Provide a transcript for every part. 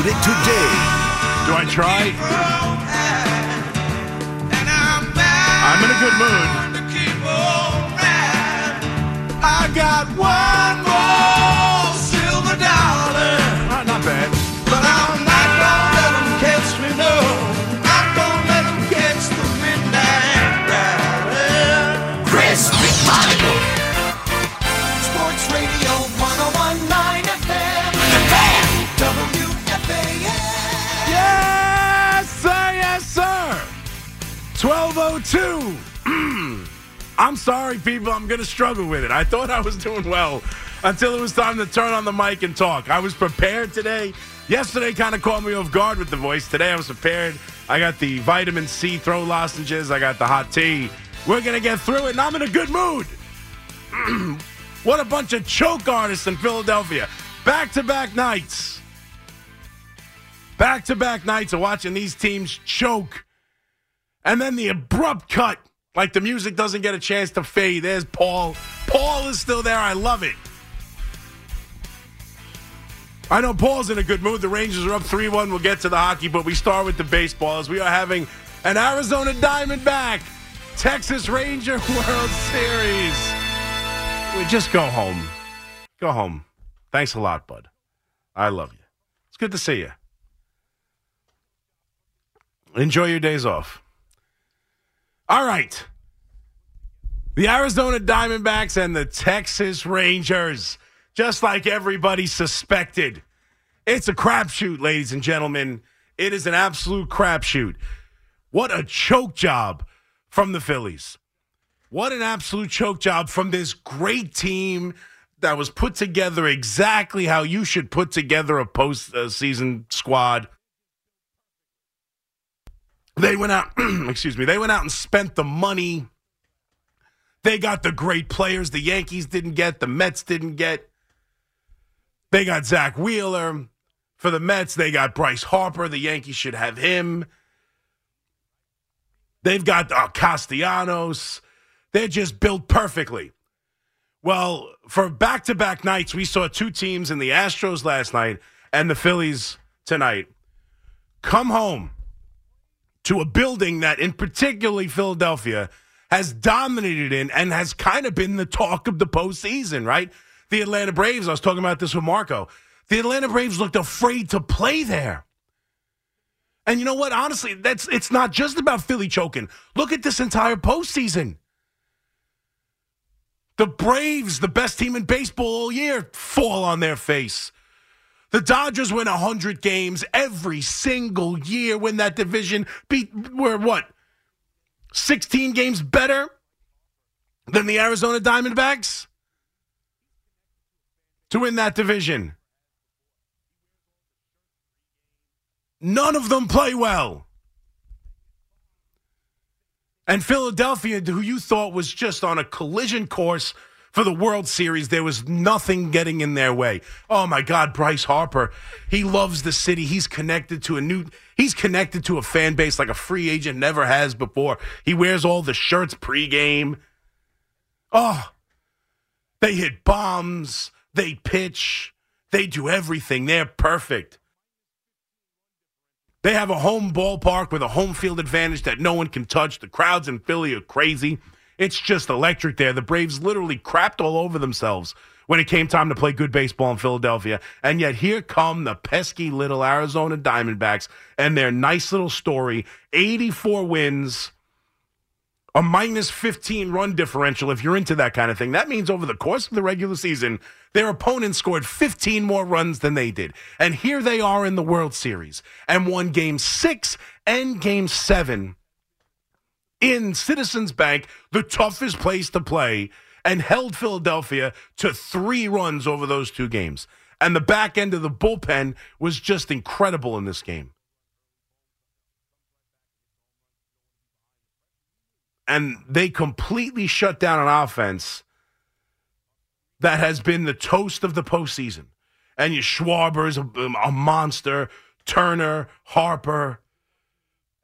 Download it today. Do I try? I'm in a good mood. I got one 1202. Mm. I'm sorry, people. I'm going to struggle with it. I thought I was doing well until it was time to turn on the mic and talk. I was prepared today. Yesterday kind of caught me off guard with the voice. Today I was prepared. I got the vitamin C throw lozenges. I got the hot tea. We're going to get through it, and I'm in a good mood. what a bunch of choke artists in Philadelphia. Back to back nights. Back to back nights of watching these teams choke. And then the abrupt cut. Like the music doesn't get a chance to fade. There's Paul. Paul is still there. I love it. I know Paul's in a good mood. The Rangers are up 3 1. We'll get to the hockey, but we start with the baseball as we are having an Arizona Diamondback Texas Ranger World Series. We just go home. Go home. Thanks a lot, bud. I love you. It's good to see you. Enjoy your days off. All right. The Arizona Diamondbacks and the Texas Rangers, just like everybody suspected. It's a crapshoot, ladies and gentlemen. It is an absolute crapshoot. What a choke job from the Phillies. What an absolute choke job from this great team that was put together exactly how you should put together a postseason uh, squad. They went out, excuse me, they went out and spent the money. They got the great players the Yankees didn't get, the Mets didn't get. They got Zack Wheeler. For the Mets, they got Bryce Harper. The Yankees should have him. They've got uh, Castellanos. They're just built perfectly. Well, for back to back nights, we saw two teams in the Astros last night and the Phillies tonight come home to a building that, in particularly Philadelphia, has dominated in and has kind of been the talk of the postseason, right? The Atlanta Braves, I was talking about this with Marco. The Atlanta Braves looked afraid to play there. And you know what? Honestly, that's it's not just about Philly choking. Look at this entire postseason. The Braves, the best team in baseball all year, fall on their face. The Dodgers win 100 games every single year, win that division. Beat, we're what? 16 games better than the Arizona Diamondbacks to win that division. None of them play well. And Philadelphia, who you thought was just on a collision course for the World Series, there was nothing getting in their way. Oh my God, Bryce Harper. He loves the city. He's connected to a new he's connected to a fan base like a free agent never has before. He wears all the shirts pregame. Oh, they hit bombs, they pitch, they do everything. They're perfect. They have a home ballpark with a home field advantage that no one can touch. The crowds in Philly are crazy. It's just electric there. The Braves literally crapped all over themselves when it came time to play good baseball in Philadelphia. And yet here come the pesky little Arizona Diamondbacks and their nice little story 84 wins, a minus 15 run differential if you're into that kind of thing. That means over the course of the regular season, their opponent scored 15 more runs than they did. And here they are in the World Series and won game six and game seven in Citizens Bank, the toughest place to play, and held Philadelphia to three runs over those two games. And the back end of the bullpen was just incredible in this game. And they completely shut down an offense that has been the toast of the postseason. And your Schwarber's a, a monster, Turner, Harper.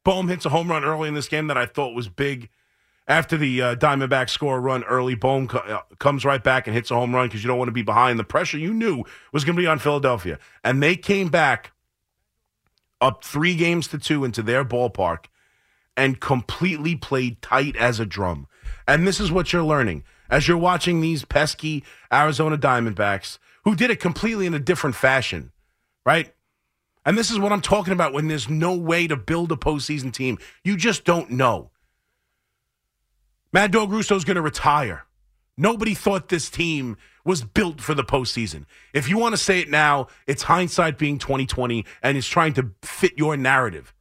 Bohm hits a home run early in this game that I thought was big. After the uh, Diamondbacks score a run early, Bohm co- uh, comes right back and hits a home run because you don't want to be behind. The pressure you knew was going to be on Philadelphia. And they came back up three games to two into their ballpark and completely played tight as a drum. And this is what you're learning as you're watching these pesky Arizona Diamondbacks who did it completely in a different fashion, right? And this is what I'm talking about when there's no way to build a postseason team. You just don't know. Mad Dog Russo's going to retire. Nobody thought this team was built for the postseason. If you want to say it now, it's hindsight being 2020 and it's trying to fit your narrative.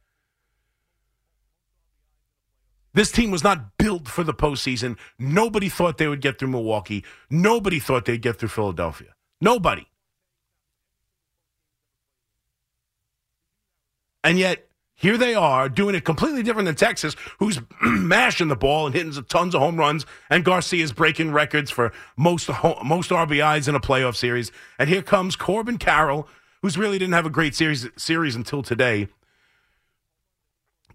This team was not built for the postseason. Nobody thought they would get through Milwaukee. Nobody thought they'd get through Philadelphia. Nobody. And yet, here they are doing it completely different than Texas, who's mashing the ball and hitting tons of home runs, and Garcia's breaking records for most most RBIs in a playoff series. And here comes Corbin Carroll, who's really didn't have a great series series until today.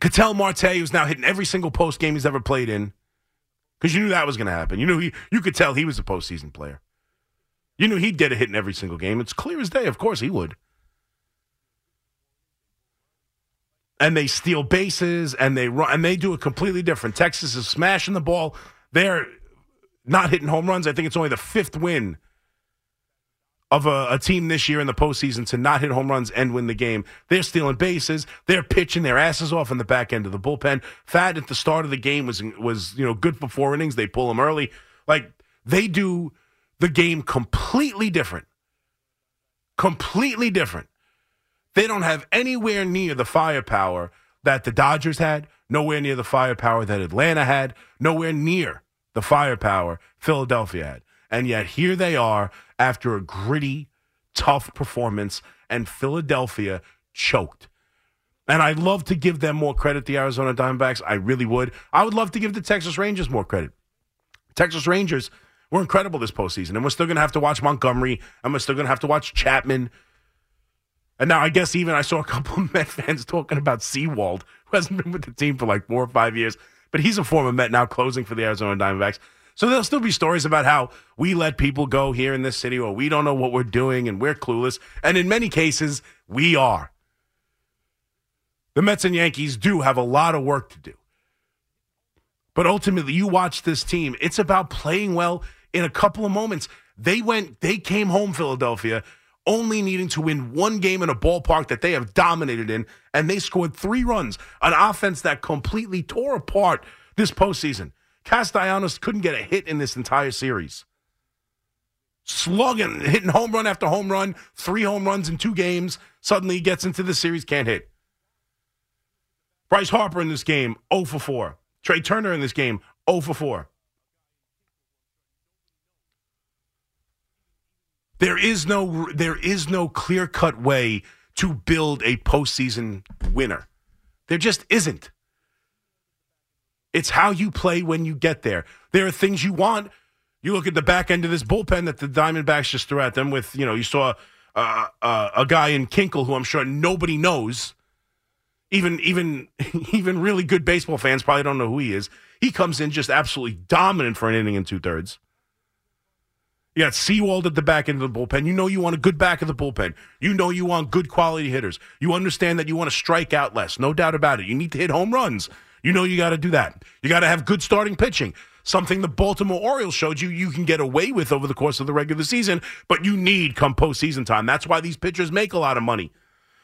Ketel Marte, who's now hitting every single post game he's ever played in, because you knew that was going to happen. You knew he, you could tell he was a postseason player. You knew he'd get a hit in every single game. It's clear as day. Of course he would. And they steal bases and they run and they do it completely different. Texas is smashing the ball. They're not hitting home runs. I think it's only the fifth win of a, a, team this year in the postseason to not hit home runs and win the game. They're stealing bases. They're pitching their asses off in the back end of the bullpen. Pfaadt at the start of the game was was you know good for four innings. They pull them early. Like they do the game completely different. Completely different. They don't have anywhere near the firepower that the Dodgers had, nowhere near the firepower that Atlanta had, nowhere near the firepower Philadelphia had. And yet here they are after a gritty, tough performance, and Philadelphia choked. And I'd love to give them more credit, the Arizona Diamondbacks. I really would. I would love to give the Texas Rangers more credit. Texas Rangers were incredible this postseason, and we're still going to have to watch Montgomery, and we're still going to have to watch Chapman and now I guess even I saw a couple of Met fans talking about Sewald, who hasn't been with the team for like four or five years, but he's a former Met now closing for the Arizona Diamondbacks. So there'll still be stories about how we let people go here in this city or we don't know what we're doing and we're clueless. And in many cases, we are. The Mets and Yankees do have a lot of work to do. But ultimately, you watch this team, it's about playing well in a couple of moments. They went, they came home, Philadelphia, only needing to win one game in a ballpark that they have dominated in, and they scored three runs, an offense that completely tore apart this postseason. Castellanos couldn't get a hit in this entire series. Slugging, hitting home run after home run, three home runs in two games. Suddenly he gets into the series, can't hit. Bryce Harper in this game, 0 for 4. Trea Turner in this game, 0 for 4. There is no there is no clear cut way to build a postseason winner. There just isn't. It's how you play when you get there. There are things you want. You look at the back end of this bullpen that the Diamondbacks just threw at them with, you know, you saw uh, uh, a guy in Ginkel who I'm sure nobody knows. Even even even really good baseball fans probably don't know who he is. He comes in just absolutely dominant for an inning and two thirds. You got Sewald at the back end of the bullpen. You know you want a good back of the bullpen. You know you want good quality hitters. You understand that you want to strike out less. No doubt about it. You need to hit home runs. You know you got to do that. You got to have good starting pitching. Something the Baltimore Orioles showed you you can get away with over the course of the regular season, but you need come postseason time. That's why these pitchers make a lot of money.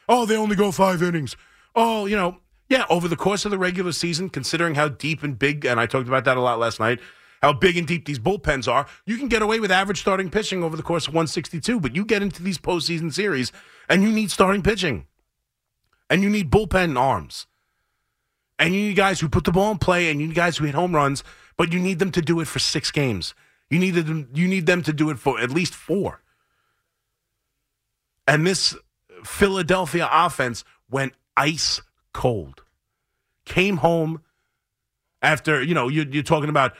Oh, they only go five innings. Oh, you know, yeah, over the course of the regular season, considering how deep and big, and I talked about that a lot last night, how big and deep these bullpens are, you can get away with average starting pitching over the course of 162. But you get into these postseason series and you need starting pitching. And you need bullpen arms. And you need guys who put the ball in play and you need guys who hit home runs, but you need them to do it for six games. You need them, you need them to do it for at least four. And this Philadelphia offense went ice cold. Came home after, you know, you're, you're talking about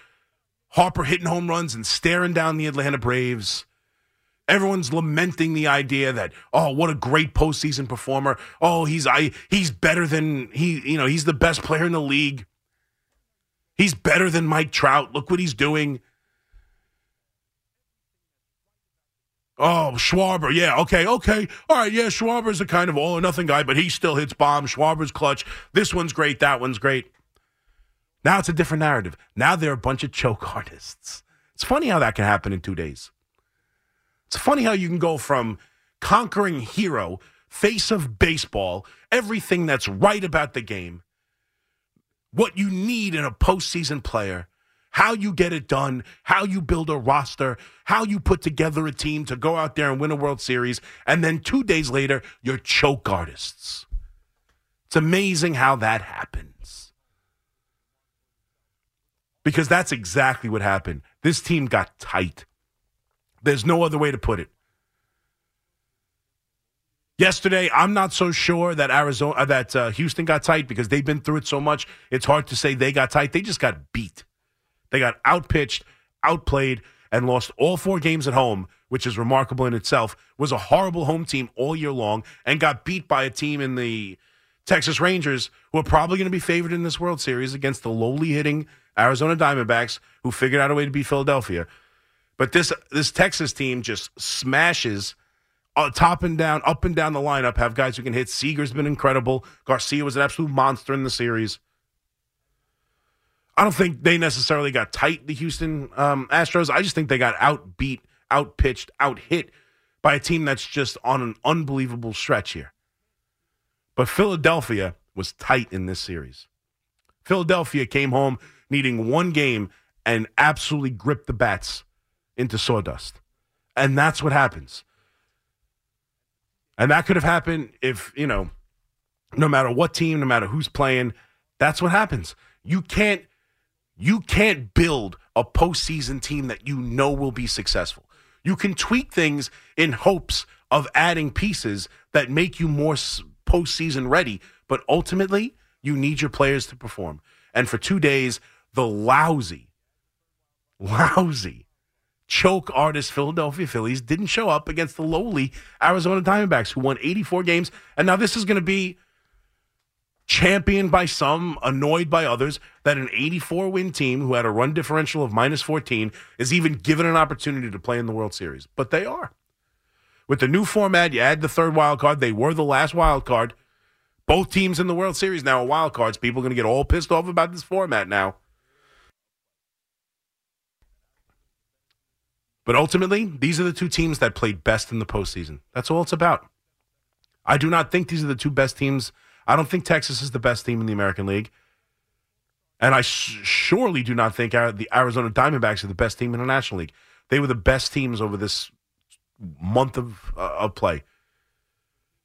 Harper hitting home runs and staring down the Atlanta Braves. Everyone's lamenting the idea that oh, what a great postseason performer. Oh, he's I he's better than he you know he's the best player in the league. He's better than Mike Trout. Look what he's doing. Oh, Schwarber. Yeah. Okay. Okay. All right. Yeah. Schwarber's a kind of all or nothing guy, but he still hits bombs. Schwarber's clutch. This one's great. That one's great. Now it's a different narrative. Now they're a bunch of choke artists. It's funny how that can happen in two days. It's funny how you can go from conquering hero, face of baseball, everything that's right about the game, what you need in a postseason player, how you get it done, how you build a roster, how you put together a team to go out there and win a World Series, and then two days later, you're choke artists. It's amazing how that happens. Because that's exactly what happened. This team got tight. There's no other way to put it. Yesterday, I'm not so sure that Arizona, uh, that uh, Houston got tight because they've been through it so much. It's hard to say they got tight. They just got beat. They got outpitched, outplayed, and lost all four games at home, which is remarkable in itself. Was a horrible home team all year long and got beat by a team in the Texas Rangers who are probably going to be favored in this World Series against the lowly hitting Arizona Diamondbacks who figured out a way to beat Philadelphia. But this this Texas team just smashes uh, top and down, up and down the lineup. Have guys who can hit. Seager's been incredible. Garcia was an absolute monster in the series. I don't think they necessarily got tight, the Houston um, Astros. I just think they got outbeat, outpitched, outhit by a team that's just on an unbelievable stretch here. But Philadelphia was tight in this series. Philadelphia came home needing one game and absolutely gripped the bats into sawdust. And that's what happens. And that could have happened if, you know, no matter what team, no matter who's playing, that's what happens. You can't you can't build a postseason team that you know will be successful. You can tweak things in hopes of adding pieces that make you more postseason ready, but ultimately, you need your players to perform. And for two days, the lousy, lousy choke artist Philadelphia Phillies didn't show up against the lowly Arizona Diamondbacks, who won 84 games. And now this is going to be championed by some, annoyed by others, that an 84 win team who had a run differential of minus 14 is even given an opportunity to play in the World Series. But they are. With the new format, you add the third wild card. They were the last wild card. Both teams in the World Series now are wild cards. People are going to get all pissed off about this format now. But ultimately, these are the two teams that played best in the postseason. That's all it's about. I do not think these are the two best teams. I don't think Texas is the best team in the American League. And I sh- surely do not think the Arizona Diamondbacks are the best team in the National League. They were the best teams over this month of, uh, of play.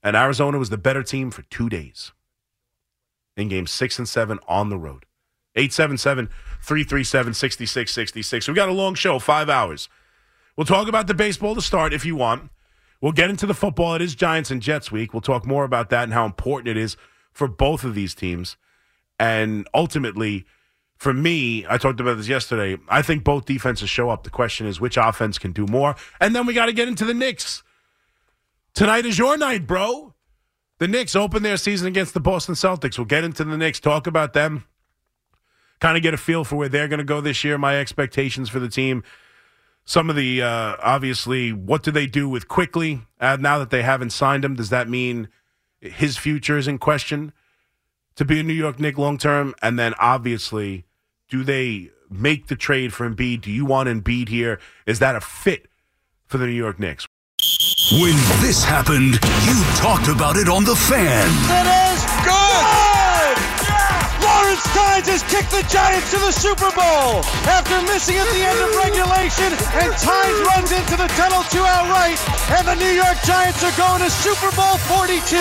And Arizona was the better team for two days in games six and seven on the road. 877 337 6666. We got a long show, five hours. We'll talk about the baseball to start if you want. We'll get into the football. It is Giants and Jets week. We'll talk more about that and how important it is for both of these teams. And ultimately, for me, I talked about this yesterday. I think both defenses show up. The question is which offense can do more. And then we got to get into the Knicks. Tonight is your night, bro. The Knicks open their season against the Boston Celtics. We'll get into the Knicks, talk about them, kind of get a feel for where they're going to go this year, my expectations for the team some of the uh, obviously what do they do with Quickley uh, now that they haven't signed him? Does that mean his future is in question to be a New York Knick long term? And then obviously, do they make the trade for Embiid? Do you want Embiid here? Is that a fit for the New York Knicks? When this happened, you talked about it on the fan. Tynes has kicked the Giants to the Super Bowl after missing at the end of regulation, and Tynes runs into the tunnel two out right, and the New York Giants are going to Super Bowl 42.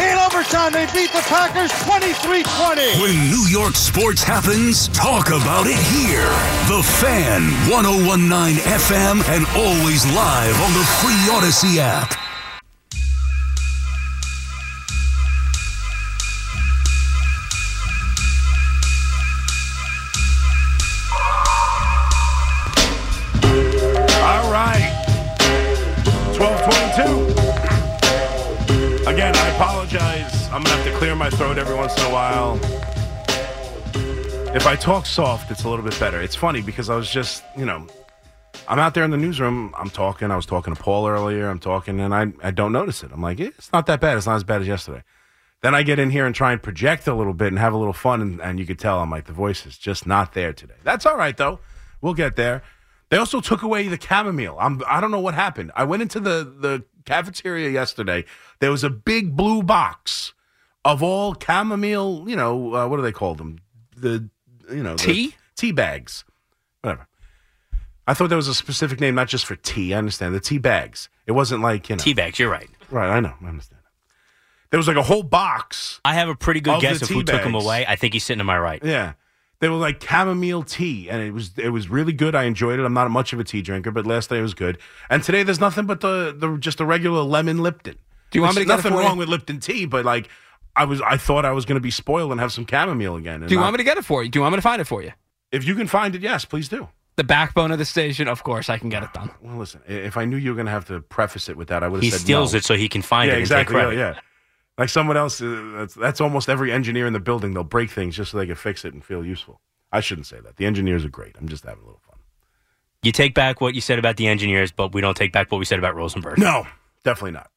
In overtime, they beat the Packers 23-20. When New York sports happens, talk about it here. The Fan, 1019 FM, and always live on the free Audacy app. I'm to have to clear my throat every once in a while. If I talk soft, it's a little bit better. It's funny because I was just, you know, I'm out there in the newsroom. I'm talking. I was talking to Paul earlier. I'm talking, and I I don't notice it. I'm like, it's not that bad. It's not as bad as yesterday. Then I get in here and try and project a little bit and have a little fun, and, and you could tell I'm like, the voice is just not there today. That's all right though. We'll get there. They also took away the chamomile. I'm I don't know what happened. I went into the the cafeteria yesterday. There was a big blue box of all chamomile. You know uh, what do they call them? The you know the Tea? tea bags, whatever. I thought there was a specific name, not just for tea. I understand the tea bags. It wasn't like you know. Tea bags, you're right. Right, I know. I understand. There was like a whole box. I have a pretty good Of guess the of who took him bags. away. I think he's sitting to my right. Yeah. They were like chamomile tea, and it was it was really good. I enjoyed it. I'm not much of a tea drinker, but last day it was good. And today there's nothing but the the just a regular lemon Lipton. Do you want me to get it nothing for you? wrong with Lipton tea, but like I was I thought I was going to be spoiled and have some chamomile again. Do you want me to get it for you? Do you want me to find it for you? If you can find it, yes, please do. The backbone of the station, of course, I can get it done. Well, listen, if I knew you were going to have to preface it with that, I would have He said steals no. it so he can find yeah, it and exactly. take Yeah, credit. yeah. Like someone else, uh, that's, that's almost every engineer in the building. They'll break things just so they can fix it and feel useful. I shouldn't say that. The engineers are great. I'm just having a little fun. You take back what you said about the engineers, but we don't take back what we said about Rosenberg. No, definitely not.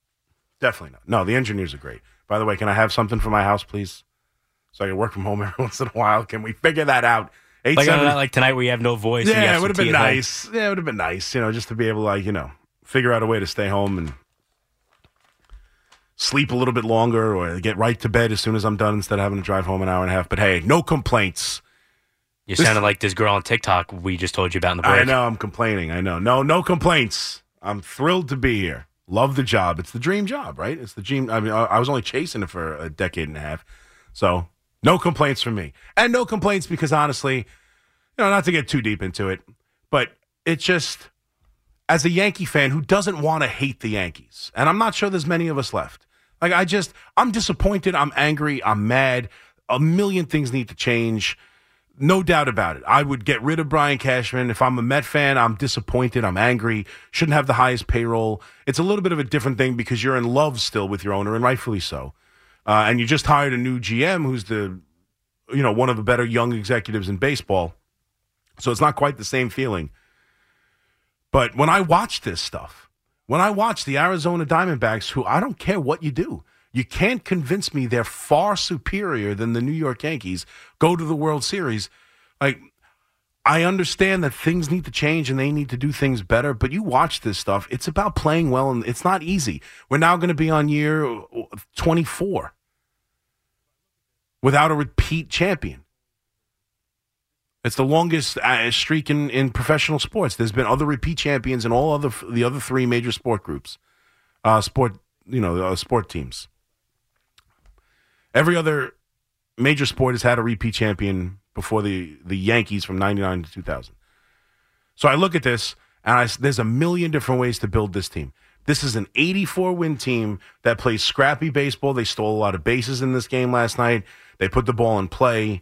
Definitely not. No, the engineers are great. By the way, can I have something for my house, please? So I can work from home every once in a while. Can we figure that out? Eight Like, uh, seven- like tonight where you have no voice. yeah, it would have been at home. nice. Yeah, it would have been nice, you know, just to be able to, like, you know, figure out a way to stay home and sleep a little bit longer or get right to bed as soon as I'm done instead of having to drive home an hour and a half. But hey, no complaints. You This- sounded like this girl on TikTok we just told you about in the break. I know I'm complaining. I know. No, no complaints. I'm thrilled to be here. Love the job. It's the dream job, right? It's the dream. I mean, I, was only chasing it for a decade and a half. So no complaints from me. And no complaints because honestly, you know, not to get too deep into it, but it's just as a Yankee fan who doesn't want to hate the Yankees, and I'm not sure there's many of us left. Like I just, I'm disappointed. I'm angry. I'm mad. A million things need to change. No doubt about it. I would get rid of Brian Cashman. If I'm a Met fan, I'm disappointed. I'm angry. Shouldn't have the highest payroll. It's a little bit of a different thing because you're in love still with your owner, and rightfully so. Uh, and you just hired a new GM who's the, you know, one of the better young executives in baseball. So it's not quite the same feeling. But when I watch this stuff, when I watch the Arizona Diamondbacks, who I don't care what you do, you can't convince me they're far superior than the New York Yankees, go to the World Series. Like, I understand that things need to change and they need to do things better, but you watch this stuff, it's about playing well, and it's not easy. We're now going to be on year 24 without a repeat champion. It's the longest uh, streak in, in professional sports. There's been other repeat champions in all other the other three major sport groups, uh, sport you know uh, sport teams. Every other major sport has had a repeat champion before the the Yankees from '99 to 2000. So I look at this and I, there's a million different ways to build this team. This is an 84 win team that plays scrappy baseball. They stole a lot of bases in this game last night. They put the ball in play.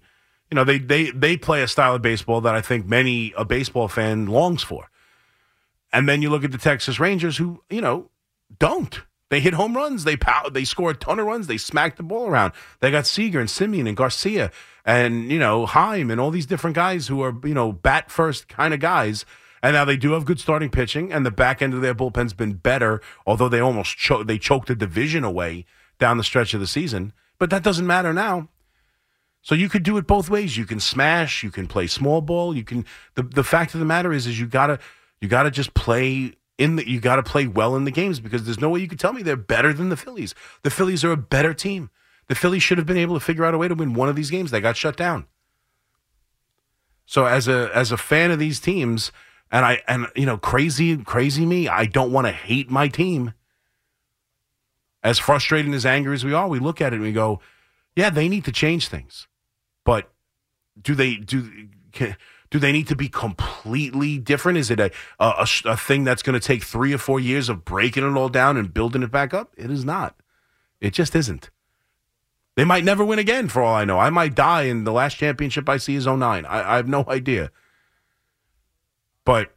You know, they they they play a style of baseball that I think many a baseball fan longs for. And then you look at the Texas Rangers, who you know don't. They hit home runs. They pow- They score a ton of runs. They smack the ball around. They got Seager and Semien and Garcia and you know Heim and all these different guys who are you know bat first kind of guys. And now they do have good starting pitching, and the back end of their bullpen's been better. Although they almost cho- they choked the division away down the stretch of the season, but that doesn't matter now. So you could do it both ways. You can smash, you can play small ball, you can the the fact of the matter is is you gotta you gotta just play in the you gotta play well in the games because there's no way you could tell me they're better than the Phillies. The Phillies are a better team. The Phillies should have been able to figure out a way to win one of these games. They got shut down. So as a as a fan of these teams, and I and you know, crazy crazy me, I don't want to hate my team. As frustrating as angry as we are, we look at it and we go, yeah, they need to change things. But do they do can, do they need to be completely different? Is it a a, a, thing that's going to take three or four years of breaking it all down and building it back up? It is not. It just isn't. They might never win again, for all I know. I might die, and the last championship I see is 09. I, I have no idea. But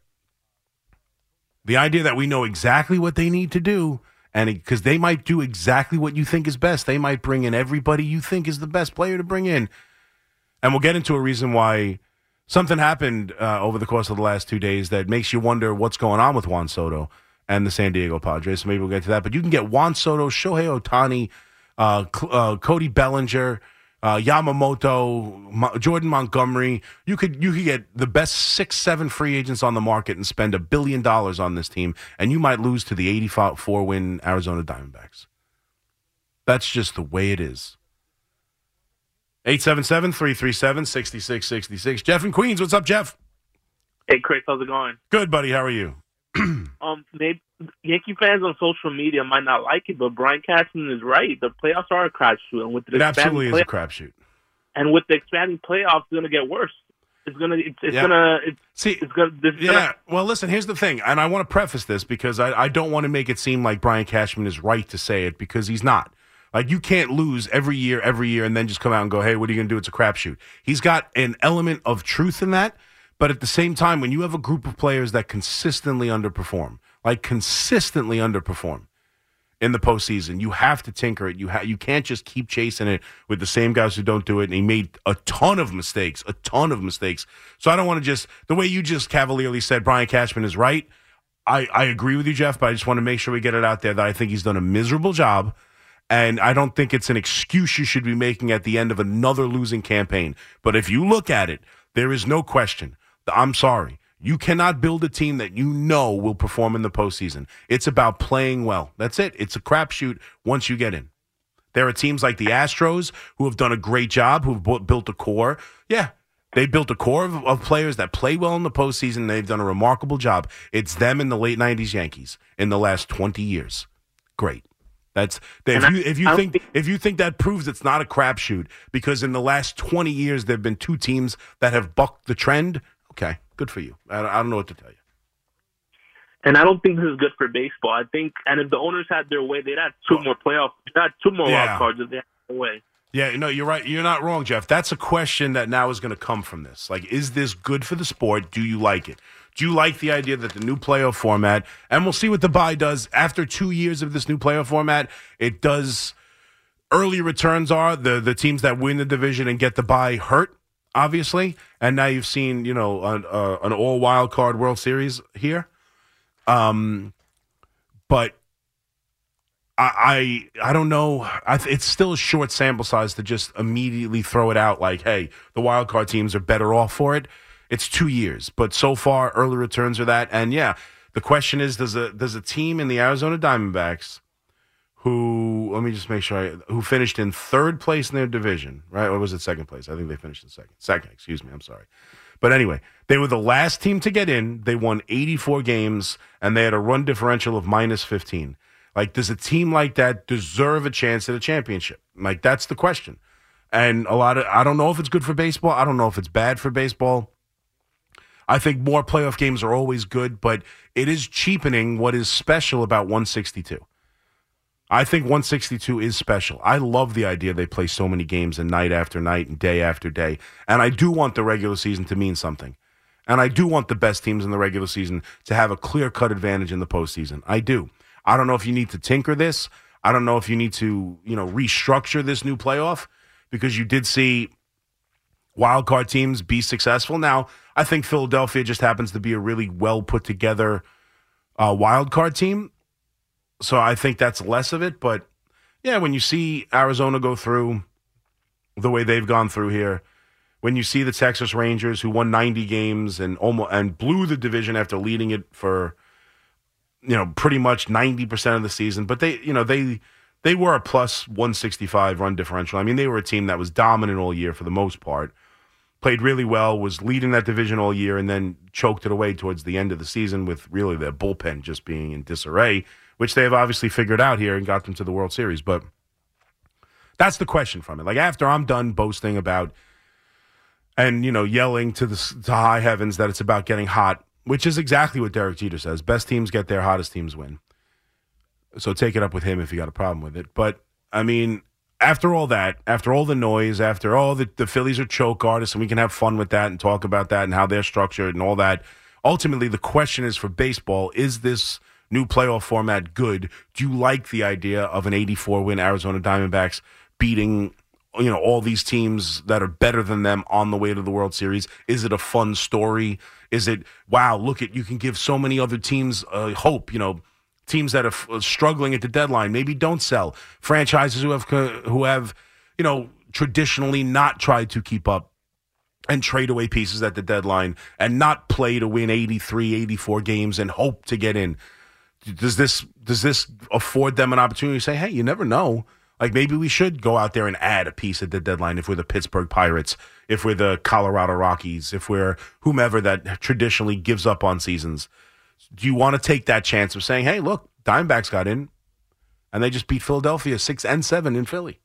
the idea that we know exactly what they need to do, and because they might do exactly what you think is best, they might bring in everybody you think is the best player to bring in. And we'll get into a reason why something happened uh, over the course of the last two days that makes you wonder what's going on with Juan Soto and the San Diego Padres. So maybe we'll get to that. But you can get Juan Soto, Shohei Ohtani, uh, uh, Cody Bellinger, uh, Yamamoto, Mo- Jordan Montgomery. You could you could get the best six, seven free agents on the market and spend a billion dollars on this team, and you might lose to the eighty-four win Arizona Diamondbacks. That's just the way it is. 877-337-6666. Jeff in Queens. What's up, Jeff? Hey Chris, how's it going? Good, buddy. How are you? Um, maybe Yankee fans on social media might not like it, but Brian Cashman is right. The playoffs are a crapshoot, and with the It absolutely is a crapshoot. and with the expanding playoffs, it's going to get worse. It's gonna, it's, it's Yeah. gonna, it's, See, it's gonna, Yeah. gonna, Well, listen, here's the thing, and I want to preface this because I, I don't want to make it seem like Brian Cashman is right to say it because he's not. Like, you can't lose every year, every year, and then just come out and go, hey, what are you going to do? It's a crapshoot. He's got an element of truth in that. But at the same time, when you have a group of players that consistently underperform, like consistently underperform in the postseason, you have to tinker it. You ha- you can't just keep chasing it with the same guys who don't do it. And he made a ton of mistakes, a ton of mistakes. So I don't want to just the way you just cavalierly said Brian Cashman is right. I, I agree with you, Jeff, but I just want to make sure we get it out there that I think he's done a miserable job. And I don't think it's an excuse you should be making at the end of another losing campaign. But if you look at it, there is no question. I'm sorry. You cannot build a team that you know will perform in the postseason. It's about playing well. That's it. It's a crapshoot once you get in. There are teams like the Astros who have done a great job, who've built a core. Yeah, they built a core of, of players that play well in the postseason. They've done a remarkable job. It's them in the late '90s Yankees in the last 20 years. Great. That's if you if you think if you think that proves it's not a crapshoot because in the last 20 years there have been two teams that have bucked the trend. Okay, good for you. I, I don't know what to tell you. and I don't think this is good for baseball. I think, and if the owners had their way, they'd have two more playoff, they'd have two more Yeah. wild cards if they had their way. Yeah, no, you're right. You're not wrong, Jeff. That's a question that now is going to come from this. Like, is this good for the sport? Do you like it? Do you like the idea that the new playoff format, and we'll see what the buy does after two years of this new playoff format, it does early returns are the the teams that win the division and get the buy hurt, obviously. And now you've seen, you know, an, uh, an all wild card World Series here. Um, but I, I I don't know. I, it's still a short sample size to just immediately throw it out like, hey, the wild card teams are better off for it. It's two years, but so far early returns are that. And yeah, the question is, does a does a team in the Arizona Diamondbacks, who let me just make sure, I, who finished in third place in their division, right? Or was it second place? I think they finished in second. Second, excuse me. I'm sorry. But anyway, they were the last team to get in. They won 84 games, and they had a run differential of minus 15. Like, does a team like that deserve a chance at a championship? Like, that's the question. And a lot of, I don't know if it's good for baseball. I don't know if it's bad for baseball. I think more playoff games are always good, but it is cheapening what is special about 162. I think 162 is special. I love the idea they play so many games and night after night and day after day. And I do want the regular season to mean something. And I do want the best teams in the regular season to have a clear cut advantage in the postseason. I do. I don't know if you need to tinker this. I don't know if you need to, you know, restructure this new playoff because you did see wild card teams be successful. Now, I think Philadelphia just happens to be a really well put together uh, wild card team. So I think that's less of it. But yeah, when you see Arizona go through the way they've gone through here, when you see the Texas Rangers who won 90 games and almost and blew the division after leading it for you know pretty much 90% of the season, but they you know they they were a plus 165 run differential. I mean, they were a team that was dominant all year for the most part. Played really well, was leading that division all year, and then choked it away towards the end of the season with really their bullpen just being in disarray, which they have obviously figured out here and got them to the World Series. But that's the question from it. Like after I'm done boasting about and you know yelling to the to high heavens that it's about getting hot, which is exactly what Derek Jeter says. Best teams get there, hottest teams win. So take it up with him if you got a problem with it. But I mean, after all that, after all the noise, after all the, the Phillies are choke artists, and we can have fun with that and talk about that and how they're structured and all that. Ultimately, the question is for baseball: Is this new playoff format good? Do you like the idea of an 84 win Arizona Diamondbacks beating you know all these teams that are better than them on the way to the World Series? Is it a fun story? Is it wow? Look at you can give so many other teams uh, hope. You know, teams that are f- uh, struggling at the deadline maybe don't sell. Franchises who have uh, who have you know traditionally not tried to keep up and trade away pieces at the deadline and not play to win 83 84 games and hope to get in. Does this does this afford them an opportunity to say hey you never know. Like maybe we should go out there and add a piece at the deadline if we're the Pittsburgh Pirates if we're the Colorado Rockies if we're whomever that traditionally gives up on seasons do you want to take that chance of saying hey look Diamondbacks got in and they just beat Philadelphia 6 and 7 in Philly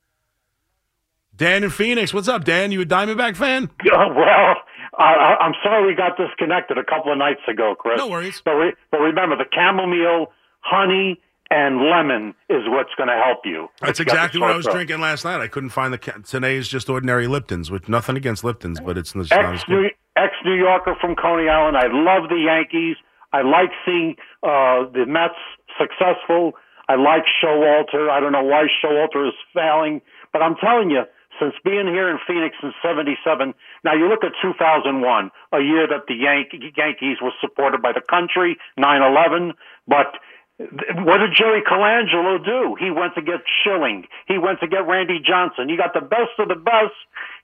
Dan in Phoenix what's up Dan you a Diamondback fan well, I, I'm sorry we got disconnected a couple of nights ago, Chris. No worries. But, re, but remember, the chamomile, honey, and lemon is what's going to help you. That's exactly what I was throat. drinking last night. I couldn't find the ca- today is just ordinary Liptons, with nothing against Liptons, but it's just not as good. Ex New Yorker from Coney Island. I love the Yankees. I like seeing uh, the Mets successful. I like Showalter. I don't know why Showalter is failing, but I'm telling you, since being here in Phoenix in '77, now you look at 2001, a year that the Yank- Yankees were supported by the country, 9/11, but what did Jerry Colangelo do? He went to get Schilling. He went to get Randy Johnson. He got the best of the best.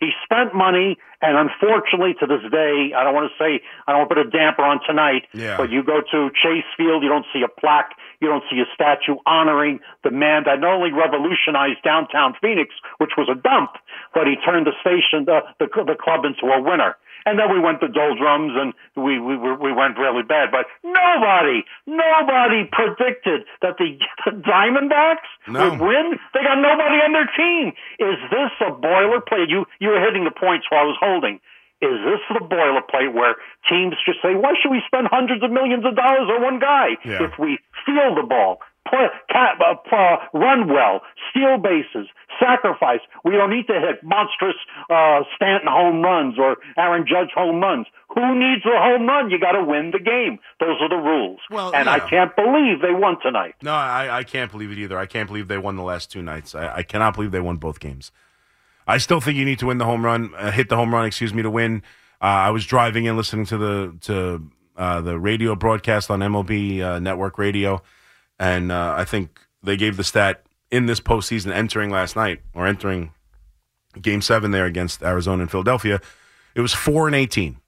He spent money, and unfortunately, to this day, I don't want to say I don't want to put a damper on tonight. Yeah. But you go to Chase Field, you don't see a plaque, you don't see a statue honoring the man that not only revolutionized downtown Phoenix, which was a dump, but he turned the station, the the, the club into a winner. And then we went to doldrums and we, we, we we went really bad. But nobody, nobody predicted that the, the Diamondbacks No. would win. They got nobody on their team. Is this a boilerplate? You, you were hitting the points while I was holding. Is this the boilerplate where teams just say, why should we spend hundreds of millions of dollars on one guy Yeah. if we feel the ball, play, uh, uh, run well, steal bases, sacrifice? We don't need to hit monstrous uh, Stanton home runs or Aaron Judge home runs. Who needs a home run? You got to win the game. Those are the rules. Well, and I can't believe they won tonight. No, I, I can't believe it either. I can't believe they won the last two nights. I, I cannot believe they won both games. I still think you need to win the home run, uh, hit the home run, excuse me, to win. Uh, I was driving and listening to the to uh, the radio broadcast on MLB uh, Network Radio, and uh, I think they gave the stat in this postseason entering last night or entering Game Seven there against Arizona and Philadelphia. It was four and eighteen.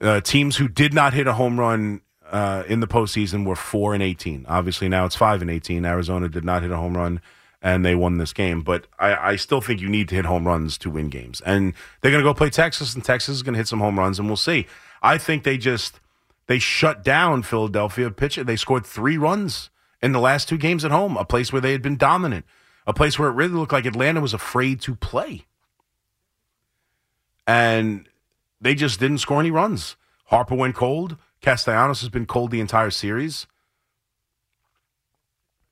Uh, teams who did not hit a home run uh, in the postseason were four and eighteen. Obviously, now it's five and eighteen. Arizona did not hit a home run, and they won this game. But I, I still think you need to hit home runs to win games. And they're going to go play Texas, and Texas is going to hit some home runs, and we'll see. I think they just they shut down Philadelphia pitcher. They scored three runs in the last two games at home, a place where they had been dominant, a place where it really looked like Atlanta was afraid to play. And they just didn't score any runs. Harper went cold. Castellanos has been cold the entire series.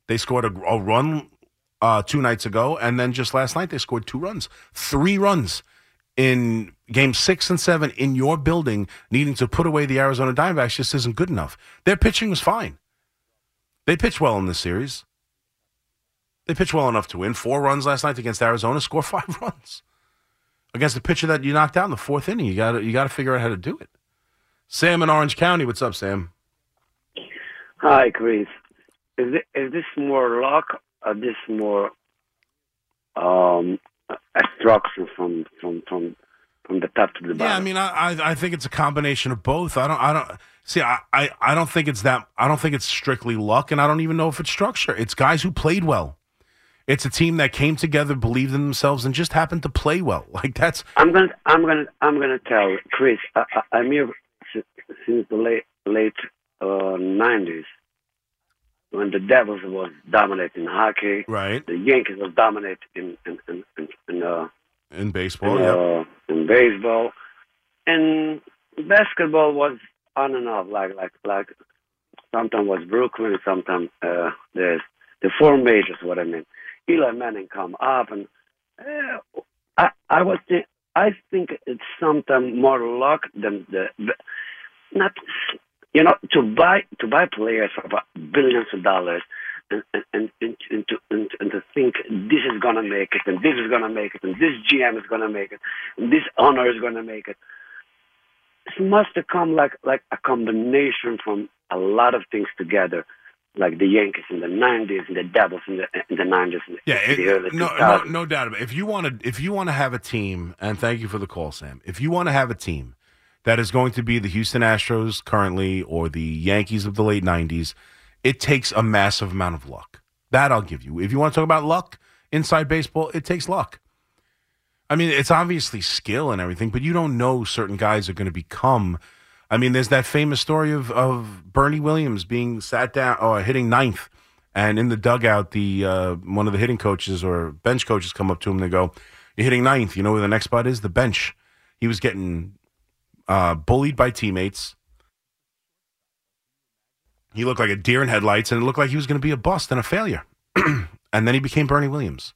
They scored a, a run uh, two nights ago, and then just last night they scored two runs, three runs in game six and seven in your building, needing to put away the Arizona Diamondbacks just isn't good enough. Their pitching was fine. They pitched well in this series. They pitched well enough to win. Four runs last night against Arizona, score five runs against a pitcher that you knocked out in the fourth inning. You got to you got to figure out how to do it. Sam in Orange County, what's up, Sam? Hi, Chris. Is it, is this more luck or this more um instruction from from from from the top to the bottom? Yeah, I mean, I, I I think it's a combination of both. I don't I don't see. I, I I don't think it's that. I don't think it's strictly luck, and I don't even know if it's structure. It's guys who played well. It's a team that came together, believed in themselves, and just happened to play well. Like that's I'm gonna I'm gonna I'm gonna tell Chris. I, I, I'm here since the late late uh, 90s when the Devils was dominating hockey. right The Yankees was dominating in in in, in, in uh, in baseball. in, yeah. uh, in baseball, and basketball was on and off. Like like like sometimes was Brooklyn, sometimes uh, there's the four majors. What I mean, Eli Manning come up, and uh, I I was thi- I think it's sometimes more luck than the the- not you know to buy to buy players for billions of dollars. and and and, and, and, to, and, and to think this is gonna make it, and this is gonna make it, and this GM is gonna make it, and this owner is gonna make it. It must have come like like a combination from a lot of things together, like the Yankees in the '90s and the Devils in the in the '90s and Yeah, it- the early no, 2000s. no, no doubt about it. If you want to, if you want to have a team, and thank you for the call, Sam. If you want to have a team that is going to be the Houston Astros currently or the Yankees of the late '90s, it takes a massive amount of luck. That I'll give you. If you want to talk about luck inside baseball, it takes luck. I mean, it's obviously skill and everything, but you don't know certain guys are going to become. I mean, there's that famous story of, of Bernie Williams being sat down or hitting ninth, and in the dugout, the uh, one of the hitting coaches or bench coaches come up to him and they go, "You're hitting ninth. You know where the next spot is? The bench." He was getting uh, bullied by teammates. He looked like a deer in headlights, and it looked like he was going to be a bust and a failure. and then he became Bernie Williams.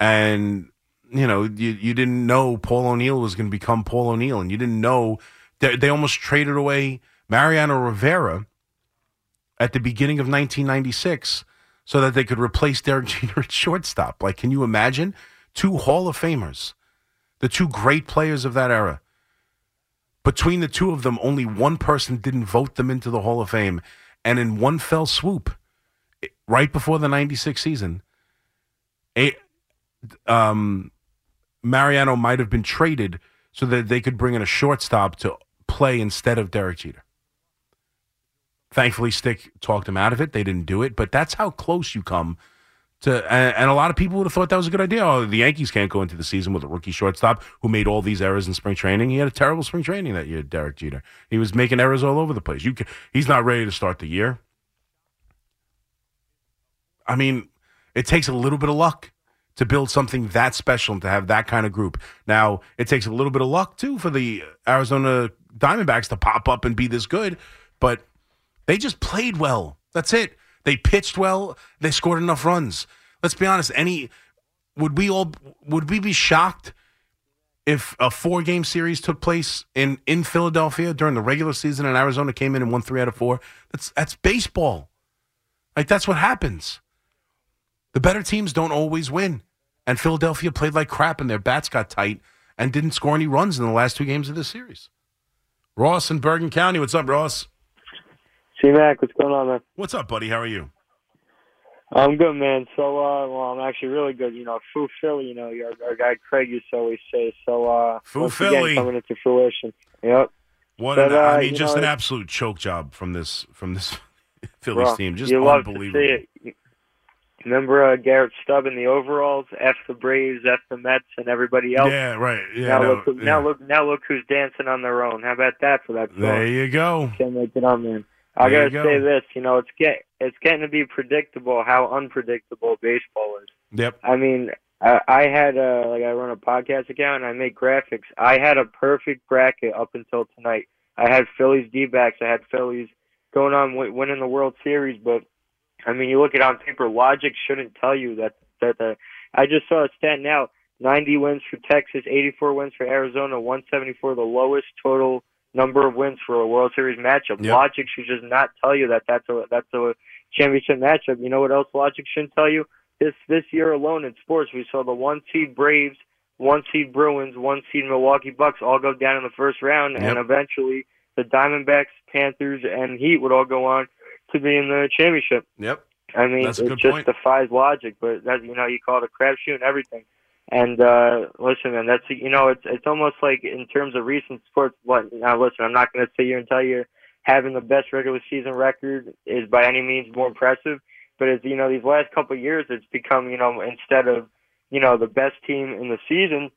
And you know, you, you didn't know Paul O'Neill was going to become Paul O'Neill, and you didn't know they, they almost traded away Mariano Rivera at the beginning of 1996 so that they could replace Derek Jeter at shortstop. Like, can you imagine two Hall of Famers, the two great players of that era? Between the two of them, only one person didn't vote them into the Hall of Fame, and in one fell swoop, right before the '96 season, a, um, Mariano might have been traded so that they could bring in a shortstop to play instead of Derek Jeter. Thankfully, Stick talked him out of it. They didn't do it, but that's how close you come to. And, and a lot of people would have thought that was a good idea. Oh, the Yankees can't go into the season with a rookie shortstop who made all these errors in spring training. He had a terrible spring training that year, Derek Jeter. He was making errors all over the place. You, can, he's not ready to start the year. I mean, it takes a little bit of luck to build something that special and to have that kind of group. Now, it takes a little bit of luck too for the Arizona Diamondbacks to pop up and be this good, but they just played well. That's it. They pitched well. They scored enough runs. Let's be honest. Any would we all would we be shocked if a four game series took place in in Philadelphia during the regular season and Arizona came in and won three out of four? That's that's baseball. Like that's what happens. The better teams don't always win. And Philadelphia played like crap and their bats got tight and didn't score any runs in the last two games of the series. Ross in Bergen County. What's up, Ross? C Mac, what's going on, man? What's up, buddy? How are you? I'm good, man. So, uh, well, I'm actually really good. You know, Foo Philly, you know, our, our guy Craig used to always say. So, uh, Foo Philly. again, coming into fruition. Yep. What But, an, I uh, mean, just know, an absolute choke job from this from this Phillies Bro, team. Just you love to unbelievable. see it. Remember uh, Garrett Stubb in the overalls, F the Braves, F the Mets, and everybody else. Yeah, right. Yeah, now no, look, yeah. now look, now look who's dancing on their own. How about that for that song? There you go. Can't make it up, man. I There gotta go. say this. You know, it's get it's getting to be predictable how unpredictable baseball is. Yep. I mean, I, I had uh like I run a podcast account and I make graphics. I had a perfect bracket up until tonight. I had Phillies D-backs. I had Phillies going on winning the World Series, but I mean, you look at it on paper. Logic shouldn't tell you that that the. I just saw a stat now: 90 wins for Texas, 84 wins for Arizona, 174, the lowest total number of wins for a World Series matchup. Yep. Logic should just not tell you that that's a that's a championship matchup. You know what else logic shouldn't tell you? This this year alone in sports, we saw the one seed Braves, one seed Bruins, one seed Milwaukee Bucks all go down in the first round, and eventually the Diamondbacks, Panthers, and Heat would all go on to be in the championship. Yep. I mean, That's it just point. defies logic, but that you know, you call it a crapshoot and everything. And uh listen, man, that's you know, it's it's almost like in terms of recent sports. What now? Listen, I'm not going to sit here and tell you having the best regular season record is by any means more impressive, but as you know, these last couple of years, it's become you know instead of you know the best team in the season,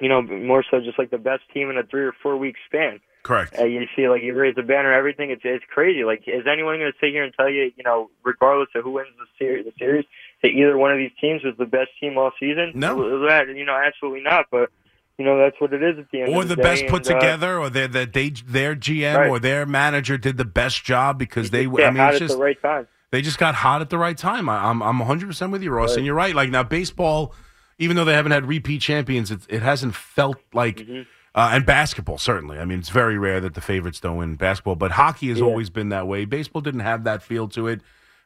you know, more so just like the best team in a three or four week span. Correct. Uh, you see, like you raise the banner, everything. It's it's crazy. Like, is anyone going to sit here and tell you, you know, regardless of who wins the series, the series, that either one of these teams was the best team all season? No. that you know, absolutely not. But you know, that's what it is at the end. Or of the day. Or the, best put and, uh, together, or their that they their GM Right. or their manager did the best job because they. I mean, it's at just the right time. they just got hot at the right time. I, I'm I'm 100 percent with you, Ross, Right. and you're right. Like now, baseball, even though they haven't had repeat champions, it, it hasn't felt like. Mm-hmm. Uh, and basketball, certainly. I mean, it's very rare that the favorites don't win basketball, but hockey has Yeah. always been that way. Baseball didn't have that feel to it.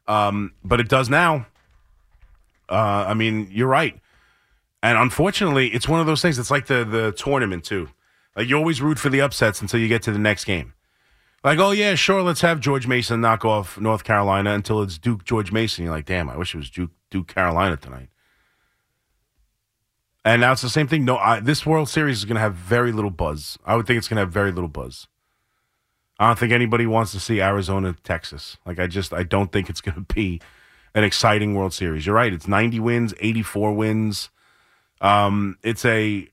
Um, but it does now. Uh, I mean, you're right. And unfortunately, it's one of those things. It's like the the tournament too. Like you always root for the upsets until you get to the next game. Like, oh yeah, sure, let's have George Mason knock off North Carolina until it's Duke George Mason. You're like, damn, I wish it was Duke Duke Carolina tonight. And now it's the same thing. No, I, this World Series is going to have very little buzz. I would think it's going to have very little buzz. I don't think anybody wants to see Arizona, Texas. Like, I just, I don't think it's going to be an exciting World Series. You're right. It's 90 wins, 84 wins. Um, it's a,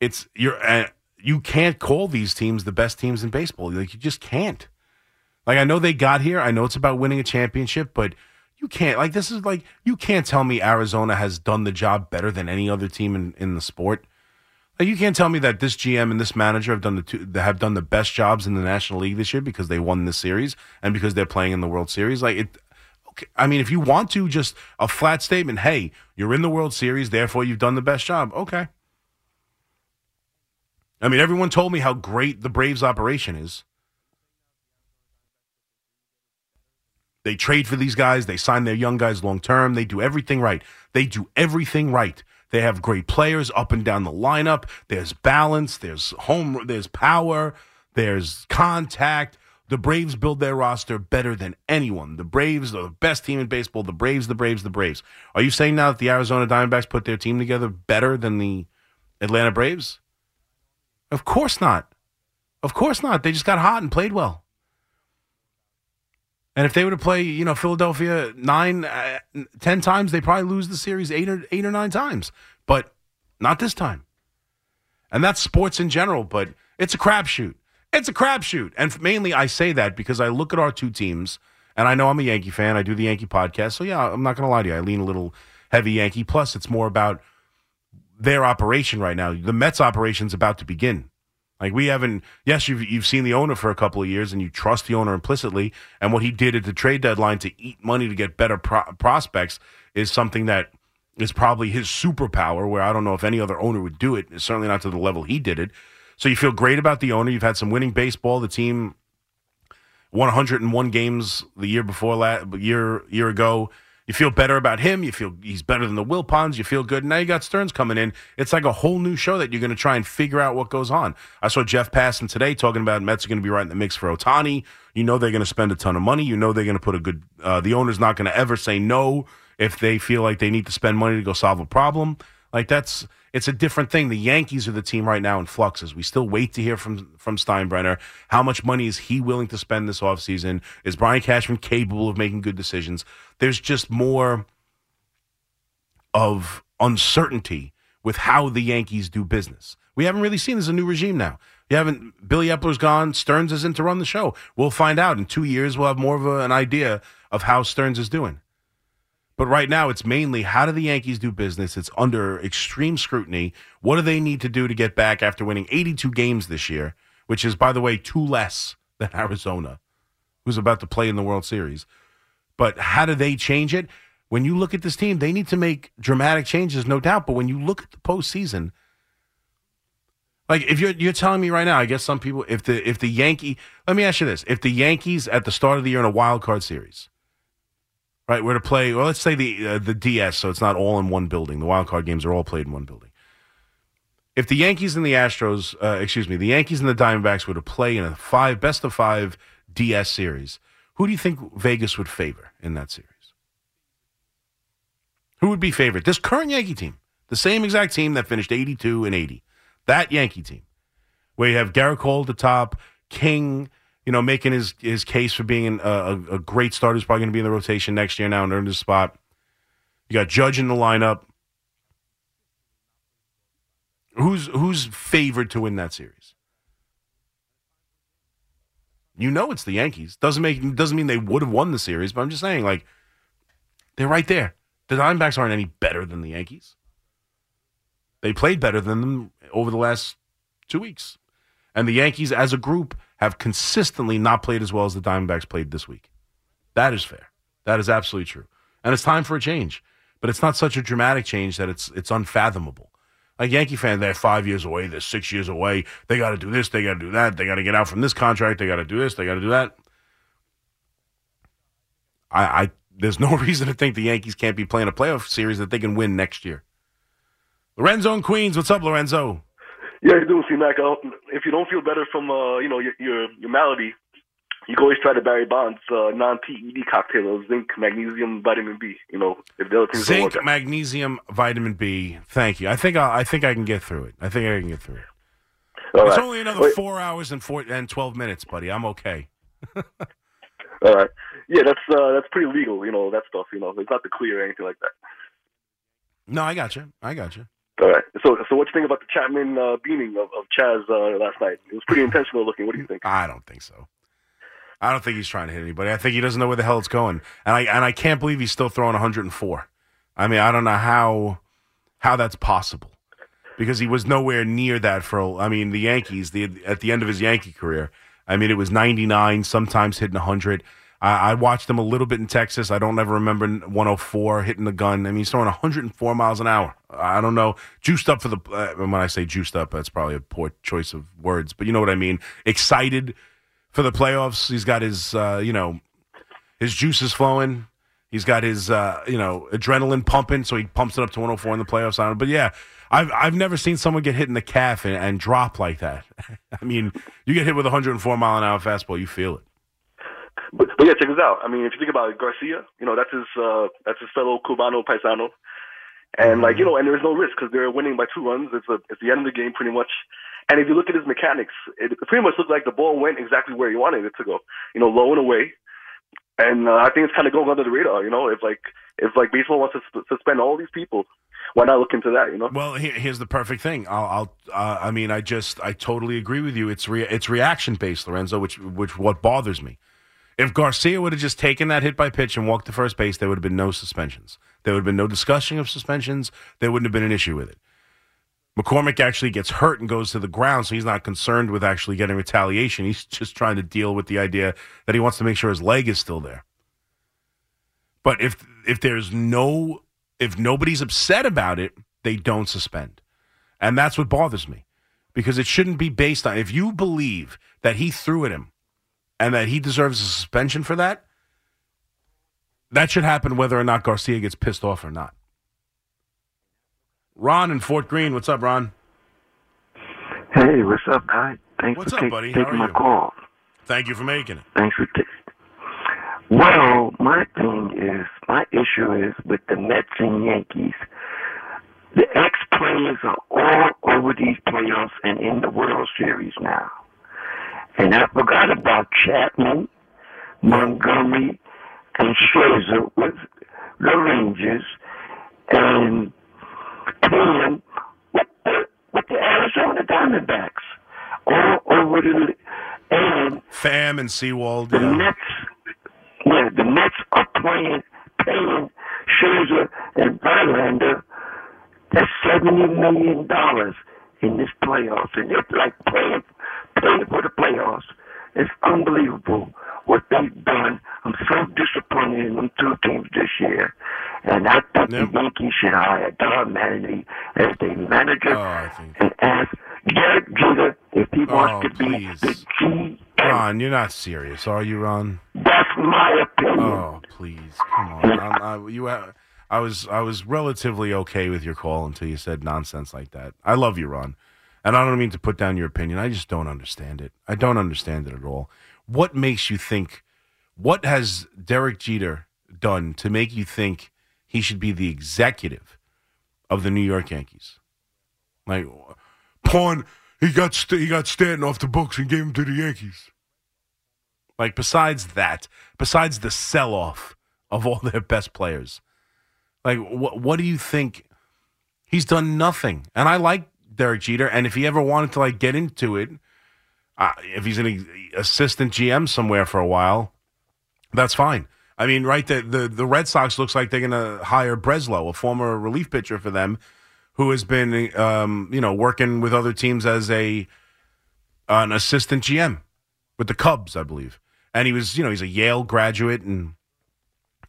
it's you're, uh, you can't call these teams the best teams in baseball. Like, you just can't. Like, I know they got here. I know it's about winning a championship, but you can't like this is like you can't tell me Arizona has done the job better than any other team in, in the sport. Like you can't tell me that this GM and this manager have done the two, have done the best jobs in the National League this year because they won this series and because they're playing in the World Series. Like it, okay, I mean, if you want to just a flat statement, hey, you're in the World Series, therefore you've done the best job. Okay. I mean, everyone told me how great the Braves operation is. They trade for these guys. They sign their young guys long term. They do everything right. They do everything right. They have great players up and down the lineup. There's balance. There's home. There's power. There's contact. The Braves build their roster better than anyone. The Braves are the best team in baseball. The Braves, the Braves, the Braves. Are you saying now that the Arizona Diamondbacks put their team together better than the Atlanta Braves? Of course not. Of course not. They just got hot and played well. And if they were to play, you know, Philadelphia nine, uh, ten times, they probably lose the series eight or eight or nine times. But not this time. And that's sports in general. But it's a crapshoot. It's a crapshoot. And mainly, I say that because I look at our two teams, and I know I'm a Yankee fan. I do the Yankee podcast, so yeah, I'm not going to lie to you. I lean a little heavy Yankee. Plus, it's more about their operation right now. The Mets operation's about to begin. Like we haven't. Yes, you've you've seen the owner for a couple of years, and you trust the owner implicitly. And what he did at the trade deadline to eat money to get better pro- prospects is something that is probably his superpower. Where I don't know if any other owner would do it. Certainly not to the level he did it. So you feel great about the owner. You've had some winning baseball. The team won 101 games the year before last year year ago. You feel better about him. You feel he's better than the Wilpons. You feel good. Now you got Stearns coming in. It's like a whole new show that you're going to try and figure out what goes on. I saw Jeff Passan today talking about Mets are going to be right in the mix for Ohtani. You know they're going to spend a ton of money. You know they're going to put a good. Uh, the owner's not going to ever say no if they feel like they need to spend money to go solve a problem. Like that's it's a different thing. The Yankees are the team right now in fluxes. we still wait to hear from from Steinbrenner. How much money is he willing to spend this offseason? Is Brian Cashman capable of making good decisions? There's just more of uncertainty with how the Yankees do business. We haven't really seen. There's a new regime now. You haven't. Billy Eppler's gone. Stearns is in to run the show. We'll find out in two years. We'll have more of a, an idea of how Stearns is doing. But right now, it's mainly how do the Yankees do business? It's under extreme scrutiny. What do they need to do to get back after winning 82 games this year, which is, by the way, two less than Arizona, who's about to play in the World Series? But how do they change it? When you look at this team, they need to make dramatic changes, no doubt. But when you look at the postseason, like if you're you're telling me right now, I guess some people, if the if the Yankee, let me ask you this: if the Yankees at the start of the year in a wild card series, right, we're to play, well, let's say the uh, the DS, so it's not all in one building. The wild card games are all played in one building. If the Yankees and the Astros, uh, excuse me, the Yankees and the Diamondbacks were to play in a five best of five DS series, who do you think Vegas would favor in that series? Who would be favored? This current Yankee team, the same exact team that finished 82 and 80. That Yankee team, where you have Gerrit Cole at the top, King, you know, making his his case for being a, a, great starter, who's probably going to be in the rotation next year now and earned his spot. You got Judge in the lineup. Who's who's favored to win that series? You know it's the Yankees. Doesn't make doesn't mean they would have won the series, but I'm just saying, like, they're right there. The Diamondbacks aren't any better than the Yankees. They played better than them over the last two weeks. And the Yankees, as a group, have consistently not played as well as the Diamondbacks played this week. That is fair. That is absolutely true. And it's time for a change. But it's not such a dramatic change that it's it's unfathomable. Like Yankee fan, they're five years away, they're six years away. They got to do this, they got to do that, they got to get out from this contract, they got to do this, they got to do that. I, I there's no reason to think the Yankees can't be playing a playoff series that they can win next year. Lorenzo in Queens, what's up, Lorenzo? Yeah, you doing, C-Mac. Uh, if you don't feel better from, uh, you know, your, your your malady, you can always try the Barry Bonds uh, non-PED cocktail of zinc, magnesium, vitamin B. You know, if the other things don't Zinc, work magnesium, vitamin B. Thank you. I think I, I think I can get through it. I think I can get through it. All it's right. only another Wait. four hours and four and twelve minutes, buddy. I'm okay. All right. Yeah, that's uh, that's pretty legal. You know that stuff. You know, it's not the clear or anything like that. No, I got you. I got you. So, so what you think about the Chapman uh, beating of, of Chas uh, last night? It was pretty intentional looking. What do you think? I don't think so. I don't think he's trying to hit anybody. I think he doesn't know where the hell it's going, and I and I can't believe he's still throwing 104. I mean, I don't know how how that's possible because he was nowhere near that for. I mean, the Yankees the at the end of his Yankee career. I mean, it was 99, sometimes hitting 100. I, I watched him a little bit in Texas. I don't ever remember 104 hitting the gun. I mean, he's throwing 104 miles an hour. I don't know, juiced up for the. Uh, when I say juiced up, that's probably a poor choice of words, but you know what I mean. Excited for the playoffs. He's got his, uh, you know, his juices flowing. He's got his, uh, you know, adrenaline pumping, so he pumps it up to 104 in the playoffs. Don't- But yeah, I've I've never seen someone get hit in the calf and, and drop like that. I mean, you get hit with a 104 mile an hour fastball, you feel it. But, but yeah, check this out. I mean, if you think about it, Garcia, you know, that's his uh, that's his fellow Cubano paisano, and like you know, and there's no risk because they're winning by two runs. It's a, it's the end of the game pretty much. And if you look at his mechanics, it pretty much looked like the ball went exactly where he wanted it to go. You know, low and away. And uh, I think it's kind of going under the radar. You know, if like if like baseball wants to sp- suspend all these people, why not look into that? You know. Well, here, here's the perfect thing. I'll, I'll uh, I mean, I just, I totally agree with you. It's re- it's reaction based, Lorenzo, which, which what bothers me. If Garcia would have just taken that hit by pitch and walked to first base, there would have been no suspensions. There would have been no discussion of suspensions. There wouldn't have been an issue with it. McCormick actually gets hurt and goes to the ground, so he's not concerned with actually getting retaliation. He's just trying to deal with the idea that he wants to make sure his leg is still there. But if if there's no if nobody's upset about it, they don't suspend. And that's what bothers me. Because it shouldn't be based on if you believe that he threw at him and that he deserves a suspension for that, that should happen whether or not Garcia gets pissed off or not. Ron in Fort Greene, what's up, Ron? Hey, what's up, guy? Thanks What's for up, take- buddy? Taking my you? call. Thank you for making it. Thanks for taking. Well, my thing is, my issue is with the Mets and Yankees. The ex players are all over these playoffs and in the World Series now. And I forgot about Chapman, Montgomery, and Scherzer with the Rangers, and Payne with the, with the Arizona Diamondbacks. All over the and Pham and Sewald. the Yeah. Mets, yeah, the Mets are playing, paying Scherzer and Verlander. That's seventy million dollars in this playoffs, and they're like playing, playing for the playoffs. It's unbelievable what they've done. I'm so disappointed in them two teams this year, and I think the Yankees should hire Don Mattingly as their manager oh, and ask Derek Jeter if he wants Oh, to be please. the G Ron, you're not serious, are you, Ron? That's my opinion. Oh, please, come on. I, you, ha- I was, I was relatively okay with your call until you said nonsense like that. I love you, Ron, and I don't mean to put down your opinion. I just don't understand it. I don't understand it at all. What makes you think? What has Derek Jeter done to make you think he should be the executive of the New York Yankees? Like, pawn. He got St- he got Stanton off the books and gave him to the Yankees. Like besides that, besides the sell off of all their best players, like what what do you think? He's done nothing, and I like Derek Jeter. And if he ever wanted to like get into it, uh, if he's an assistant GM somewhere for a while, that's fine. I mean, right? The the, the Red Sox looks like they're going to hire Breslow, a former relief pitcher for them, who has been um, you know working with other teams as a an assistant GM with the Cubs, I believe. And he was, you know, he's a Yale graduate and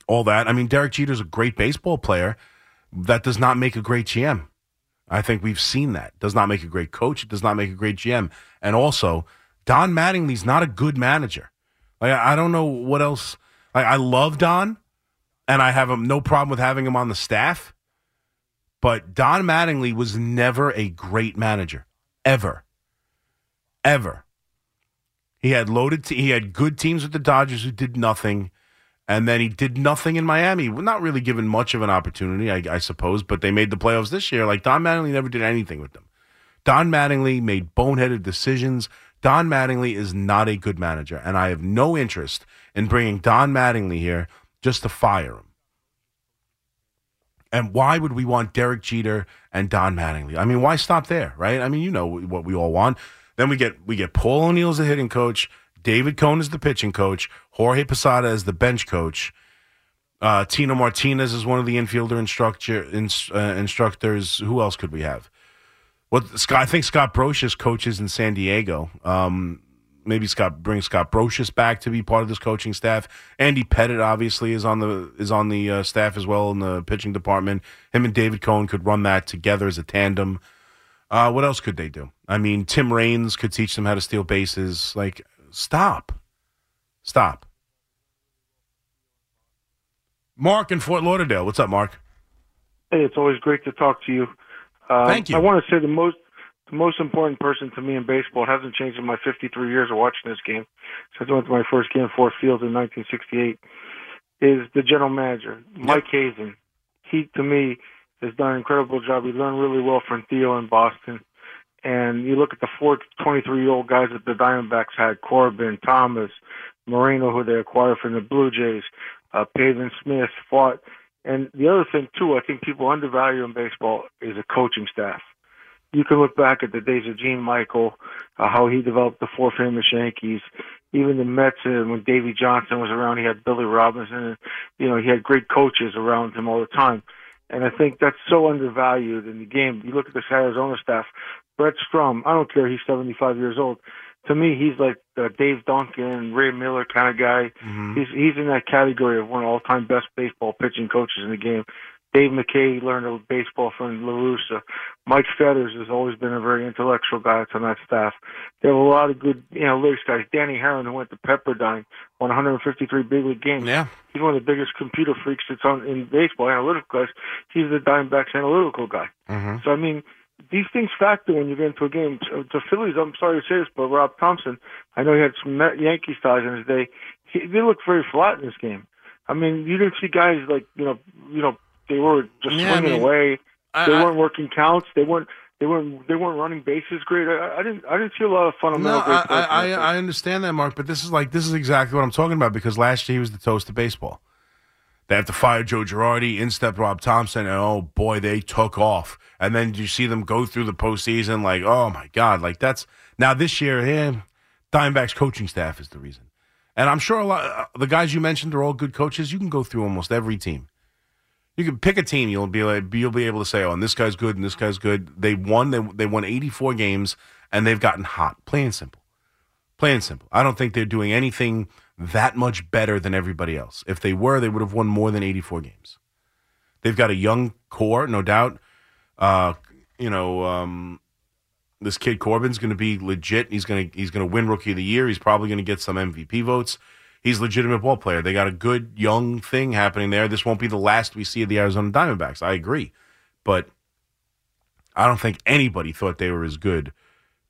all that. I mean, Derek Jeter's a great baseball player. That does not make a great GM. I think we've seen that. Does not make a great coach. It does not make a great GM. And also, Don Mattingly's not a good manager. Like I don't know what else. Like I love Don, and I have no problem with having him on the staff. But Don Mattingly was never a great manager, ever, ever. He had loaded. He had good teams with the Dodgers who did nothing, and then he did nothing in Miami. Not really given much of an opportunity, I, I suppose. But they made the playoffs this year. Like Don Mattingly never did anything with them. Don Mattingly made boneheaded decisions. Don Mattingly is not a good manager, and I have no interest in bringing Don Mattingly here just to fire him. And why would we want Derek Jeter and Don Mattingly? I mean, why stop there, right? I mean, you know what we all want. Then we get we get Paul O'Neill as the hitting coach, David Cone is the pitching coach, Jorge Posada is the bench coach, uh, Tino Martinez is one of the infielder instructor ins, uh, instructors. Who else could we have? What Scott? I think Scott Brosius coaches in San Diego. Um, maybe Scott bring Scott Brosius back to be part of this coaching staff. Andy Pettitte obviously is on the is on the uh, staff as well in the pitching department. Him and David Cone could run that together as a tandem. Uh, what else could they do? I mean, Tim Raines could teach them how to steal bases. Like, stop, stop. Mark in Fort Lauderdale. What's up, Mark? Hey, it's always great to talk to you. Uh, Thank you. I want to say the most the most important person to me in baseball it hasn't changed in my 53 years of watching this game since I went to my first game, Forbes Field in 1968. Is the general manager Mike Hazen? He to me has done an incredible job. He learned really well from Theo in Boston. And you look at the four 23 year old guys that the Diamondbacks had Corbin, Thomas, Moreno, who they acquired from the Blue Jays, uh, Pavin Smith, fought. And the other thing, too, I think people undervalue in baseball is a coaching staff. You can look back at the days of Gene Michael, uh, how he developed the four famous Yankees, even the Mets, and when Davey Johnson was around, he had Billy Robinson. And, you know, he had great coaches around him all the time. And I think that's so undervalued in the game. You look at this Arizona staff, Brent Strom, I don't care, he's 75 years old. To me, he's like the Dave Duncan, Ray Miller kind of guy. Mm-hmm. He's he's in that category of one of all time best baseball pitching coaches in the game. Dave McKay learned baseball from LaRussa. Mike Fetters has always been a very intellectual guy that's on that staff. They have a lot of good analytics guys. Danny Haren, who went to Pepperdine, won 153 big league games. Yeah. He's one of the biggest computer freaks that's on in baseball, analytical guys. He's the Diamondbacks analytical guy. Mm-hmm. So I mean, these things factor when you get into a game. So, the Phillies, I'm sorry to say this, but Rob Thomson, I know he had some Yankees ties in his day. He, they looked very flat in this game. I mean, you didn't see guys like you know, you know, they were just Yeah, I swinging mean, away. I- they weren't working counts. They weren't. They weren't. They weren't running bases great. I, I didn't. I didn't see a lot of No, fundamental. I, great I, I, I understand that, Mark, but this is like this is exactly what I'm talking about because last year he was the toast of baseball. They have to fire Joe Girardi, in step Rob Thomson, and oh boy, they took off. And then you see them go through the postseason, like oh my god, like that's now this year. Yeah, Diamondbacks coaching staff is the reason, and I'm sure a lot uh, the guys you mentioned are all good coaches. You can go through almost every team. You can pick a team. You'll be like, you'll be able to say, "Oh, and this guy's good, and this guy's good." They won. They they won 84 games, and they've gotten hot. Plain and simple. Plain and simple. I don't think they're doing anything that much better than everybody else. If they were, they would have won more than 84 games. They've got a young core, no doubt. Uh, you know, um, this kid Corbin's going to be legit. He's going to he's going to win Rookie of the Year. He's probably going to get some MVP votes. He's a legitimate ball player. They got a good young thing happening there. This won't be the last we see of the Arizona Diamondbacks. I agree, but I don't think anybody thought they were as good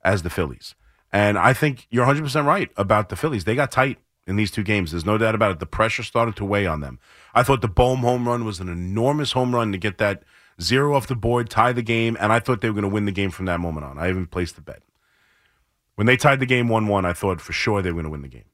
as the Phillies. And I think you're 100% right about the Phillies. They got tight in these two games. There's no doubt about it. The pressure started to weigh on them. I thought the Bohm home run was an enormous home run to get that zero off the board, tie the game, and I thought they were going to win the game from that moment on. I even placed the bet. When they tied the game 1 1, I thought for sure they were going to win the game.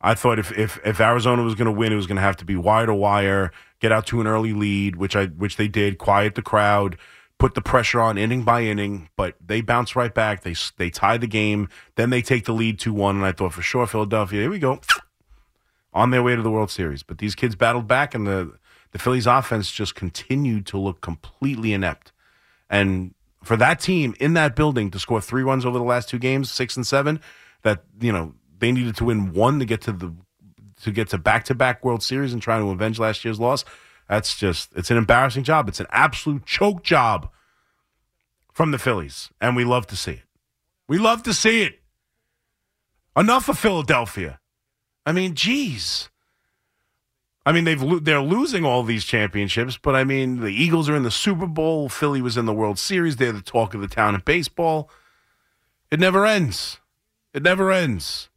I thought if, if, if Arizona was going to win, it was going to have to be wire to wire, get out to an early lead, which I which they did, quiet the crowd, put the pressure on inning by inning, but they bounce right back. They they tie the game, then they take the lead 2-1 and I thought for sure Philadelphia, here we go. On their way to the World Series. But these kids battled back and the the Phillies offense just continued to look completely inept. And for that team in that building to score 3 runs over the last two games, 6 and 7, that, you know, they needed to win one to get to the to get to back-to-back World Series and trying to avenge last year's loss. That's just it's an embarrassing job. It's an absolute choke job from the Phillies, and we love to see it. We love to see it. Enough of Philadelphia. I mean, geez. I mean, they've they're losing all these championships, but I mean, the Eagles are in the Super Bowl. Philly was in the World Series. They're the talk of the town in baseball. It never ends. It never ends.